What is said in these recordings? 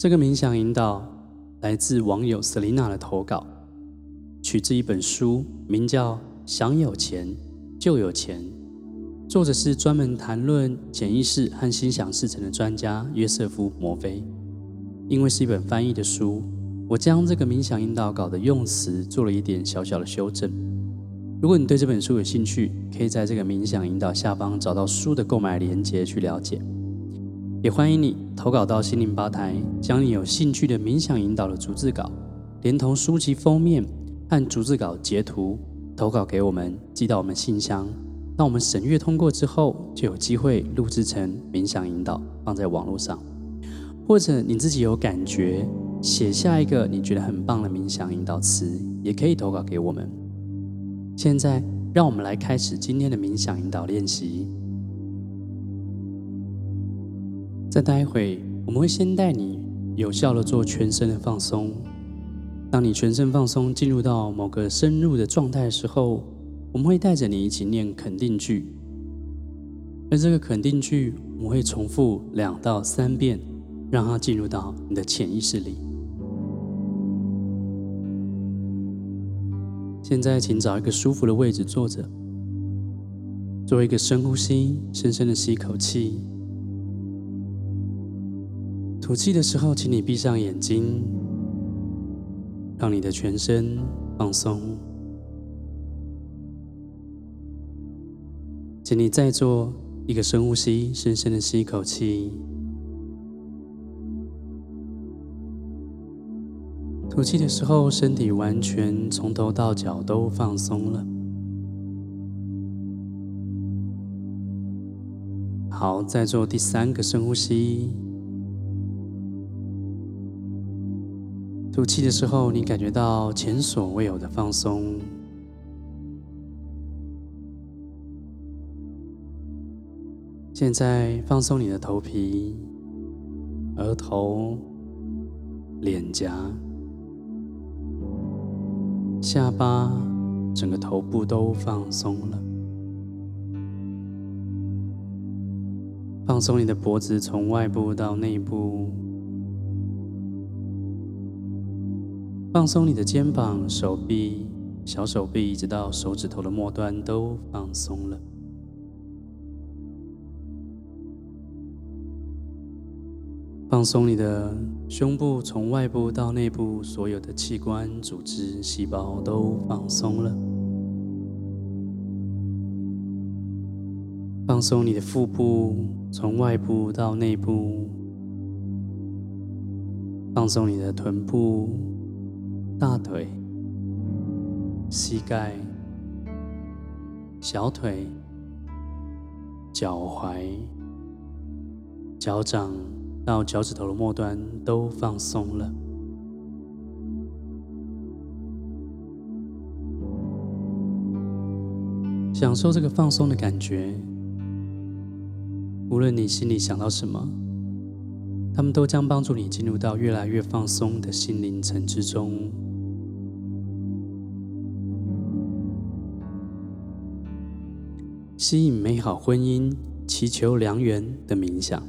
这个冥想引导来自网友 Selina 的投稿，取自一本书，名叫《想有钱就有钱》，作者是专门谈论潜意识和心想事成的专家约瑟夫·摩菲。因为是一本翻译的书，我将这个冥想引导稿的用词做了一点小小的修正。如果你对这本书有兴趣，可以在这个冥想引导下方找到书的购买链接去了解。也欢迎你投稿到心灵吧台，将你有兴趣的冥想引导的逐字稿，连同书籍封面和逐字稿截图投稿给我们，寄到我们信箱。那我们审阅通过之后，就有机会录制成冥想引导，放在网络上。或者你自己有感觉，写下一个你觉得很棒的冥想引导词，也可以投稿给我们。现在，让我们来开始今天的冥想引导练习。再待会，我们会先带你有效地做全身的放松。当你全身放松，进入到某个深入的状态的时候，我们会带着你一起念肯定句。而这个肯定句，我们会重复两到三遍，让它进入到你的潜意识里。现在，请找一个舒服的位置坐着，做一个深呼吸，深深的吸一口气。吐气的时候，请你闭上眼睛，让你的全身放松。请你再做一个深呼吸，深深的吸一口气。吐气的时候，身体完全从头到脚都放松了。好，再做第三个深呼吸。吐气的时候，你感觉到前所未有的放松。现在放松你的头皮、额头、脸颊、下巴，整个头部都放松了。放松你的脖子，从外部到内部。放松你的肩膀、手臂、小手臂，一直到手指头的末端都放松了。放松你的胸部，从外部到内部，所有的器官、组织、细胞都放松了。放松你的腹部，从外部到内部。放松你的臀部。大腿、膝盖、小腿、脚踝、脚掌到脚趾头的末端都放松了。享受这个放松的感觉。无论你心里想到什么，他们都将帮助你进入到越来越放松的心灵层之中。吸引美好婚姻，祈求良缘的冥想。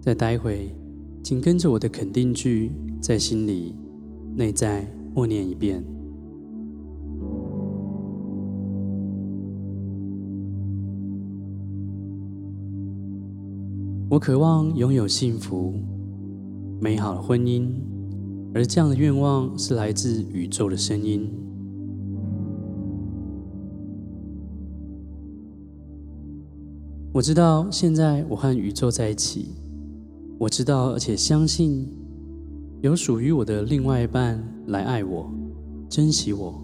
再待会，请跟着我的肯定句，在心里、内在默念一遍。我渴望拥有幸福、美好的婚姻，而这样的愿望是来自宇宙的声音。我知道现在我和宇宙在一起，我知道而且相信有属于我的另外一半来爱我、珍惜我。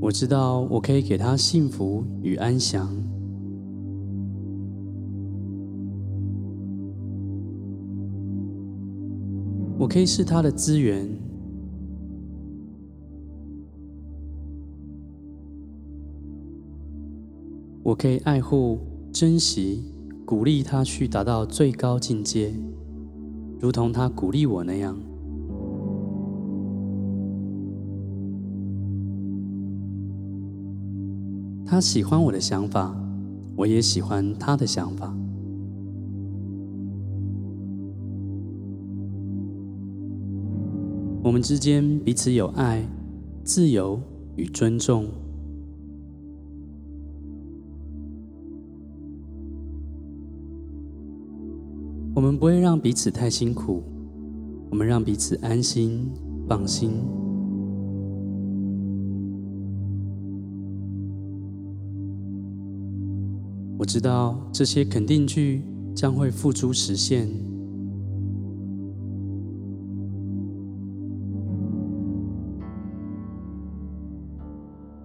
我知道我可以给他幸福与安详，我可以是他的资源。我可以爱护、珍惜、鼓励他去达到最高境界，如同他鼓励我那样。他喜欢我的想法，我也喜欢他的想法。我们之间彼此有爱、自由与尊重。我们不会让彼此太辛苦，我们让彼此安心、放心。我知道这些肯定句将会付诸实现。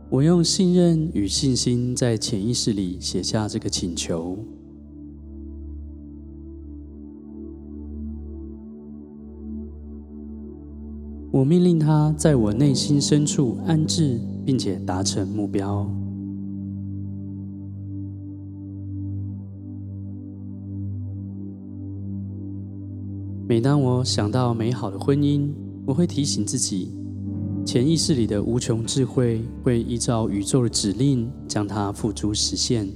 我用信任与信心在潜意识里写下这个请求。我命令它在我内心深处安置，并且达成目标。每当我想到美好的婚姻，我会提醒自己。潜意识里的无穷智慧会依照宇宙的指令，将它付诸实现。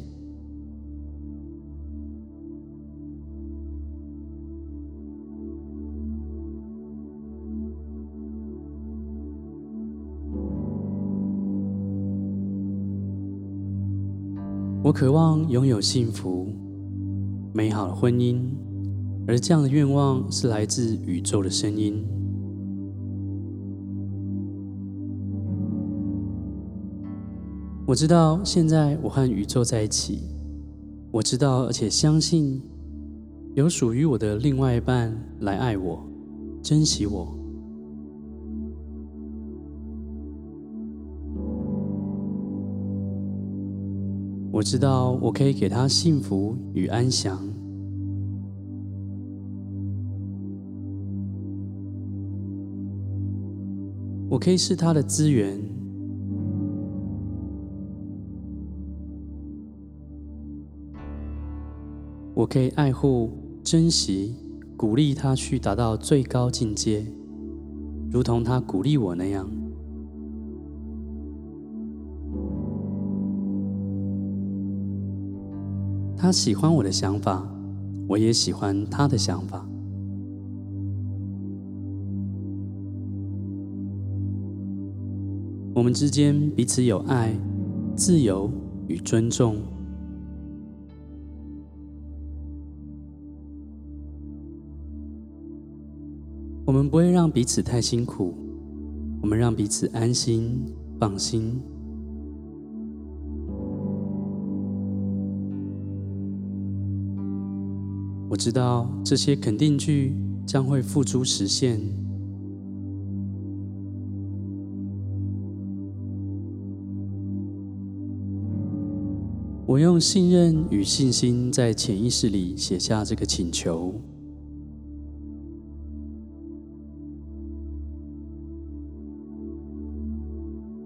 我渴望拥有幸福、美好的婚姻，而这样的愿望是来自宇宙的声音。我知道现在我和宇宙在一起。我知道，而且相信有属于我的另外一半来爱我、珍惜我。我知道我可以给他幸福与安详。我可以是他的资源。我可以爱护、珍惜、鼓励他去达到最高境界，如同他鼓励我那样。他喜欢我的想法，我也喜欢他的想法。我们之间彼此有爱、自由与尊重。我们不会让彼此太辛苦，我们让彼此安心、放心。我知道这些肯定句将会付诸实现。我用信任与信心在潜意识里写下这个请求。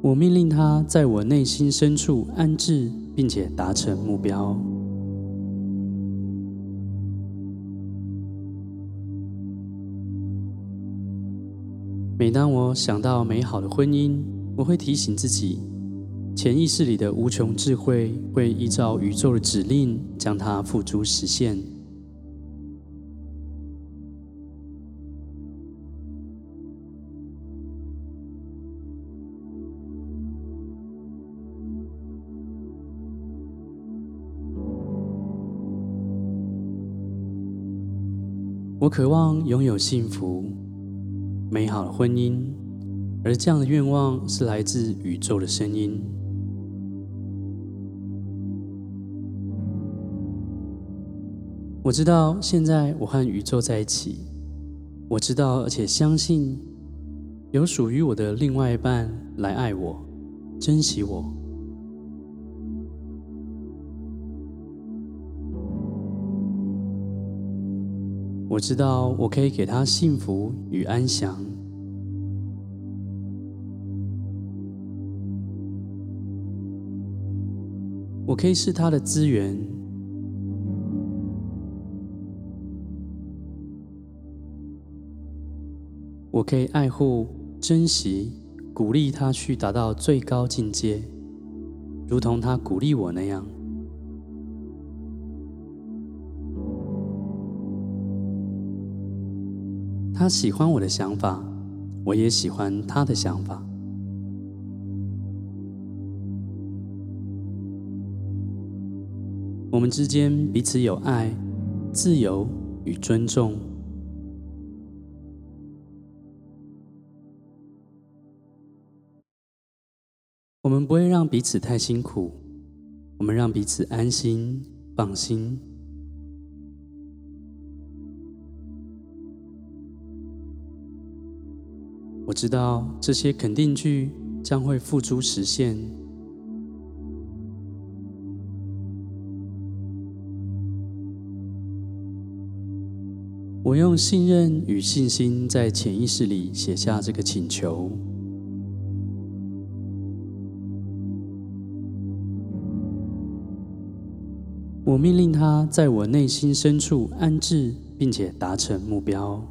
我命令它在我内心深处安置，并且达成目标。每当我想到美好的婚姻，我会提醒自己，潜意识里的无穷智慧会依照宇宙的指令，将它付诸实现。我渴望拥有幸福、美好的婚姻，而这样的愿望是来自宇宙的声音。我知道现在我和宇宙在一起。我知道，而且相信有属于我的另外一半来爱我、珍惜我。我知道我可以给他幸福与安详。我可以是他的资源。我可以爱护、珍惜、鼓励他去达到最高境界，如同他鼓励我那样。喜欢我的想法，我也喜欢他的想法。我们之间彼此有爱、自由与尊重。我们不会让彼此太辛苦，我们让彼此安心、放心。我知道这些肯定句将会付诸实现。我用信任与信心在潜意识里写下这个请求。我命令他在我内心深处安置，并且达成目标。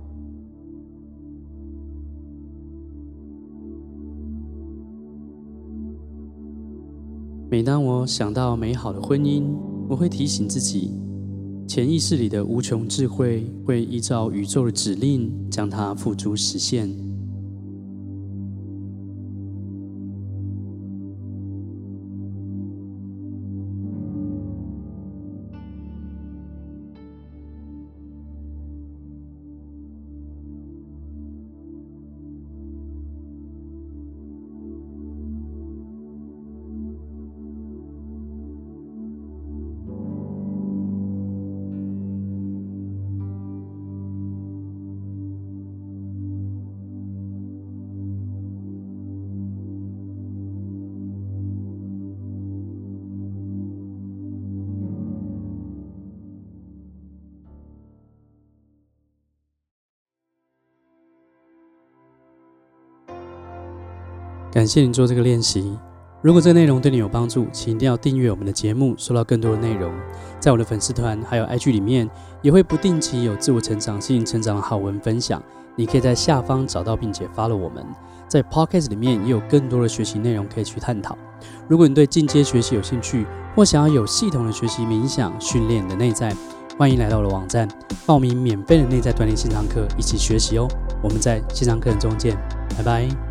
每当我想到美好的婚姻，我会提醒自己，潜意识里的无穷智慧会依照宇宙的指令，将它付诸实现。感谢你做这个练习。如果这个内容对你有帮助，请一定要订阅我们的节目，收到更多的内容。在我的粉丝团还有 IG 里面，也会不定期有自我成长、心灵成长的好文分享。你可以在下方找到并且发了我们。在 Podcast 里面也有更多的学习内容可以去探讨。如果你对进阶学习有兴趣，或想要有系统的学习冥想训练你的内在，欢迎来到我的网站报名免费的内在锻炼线上课，一起学习哦。我们在线上课程中见，拜拜。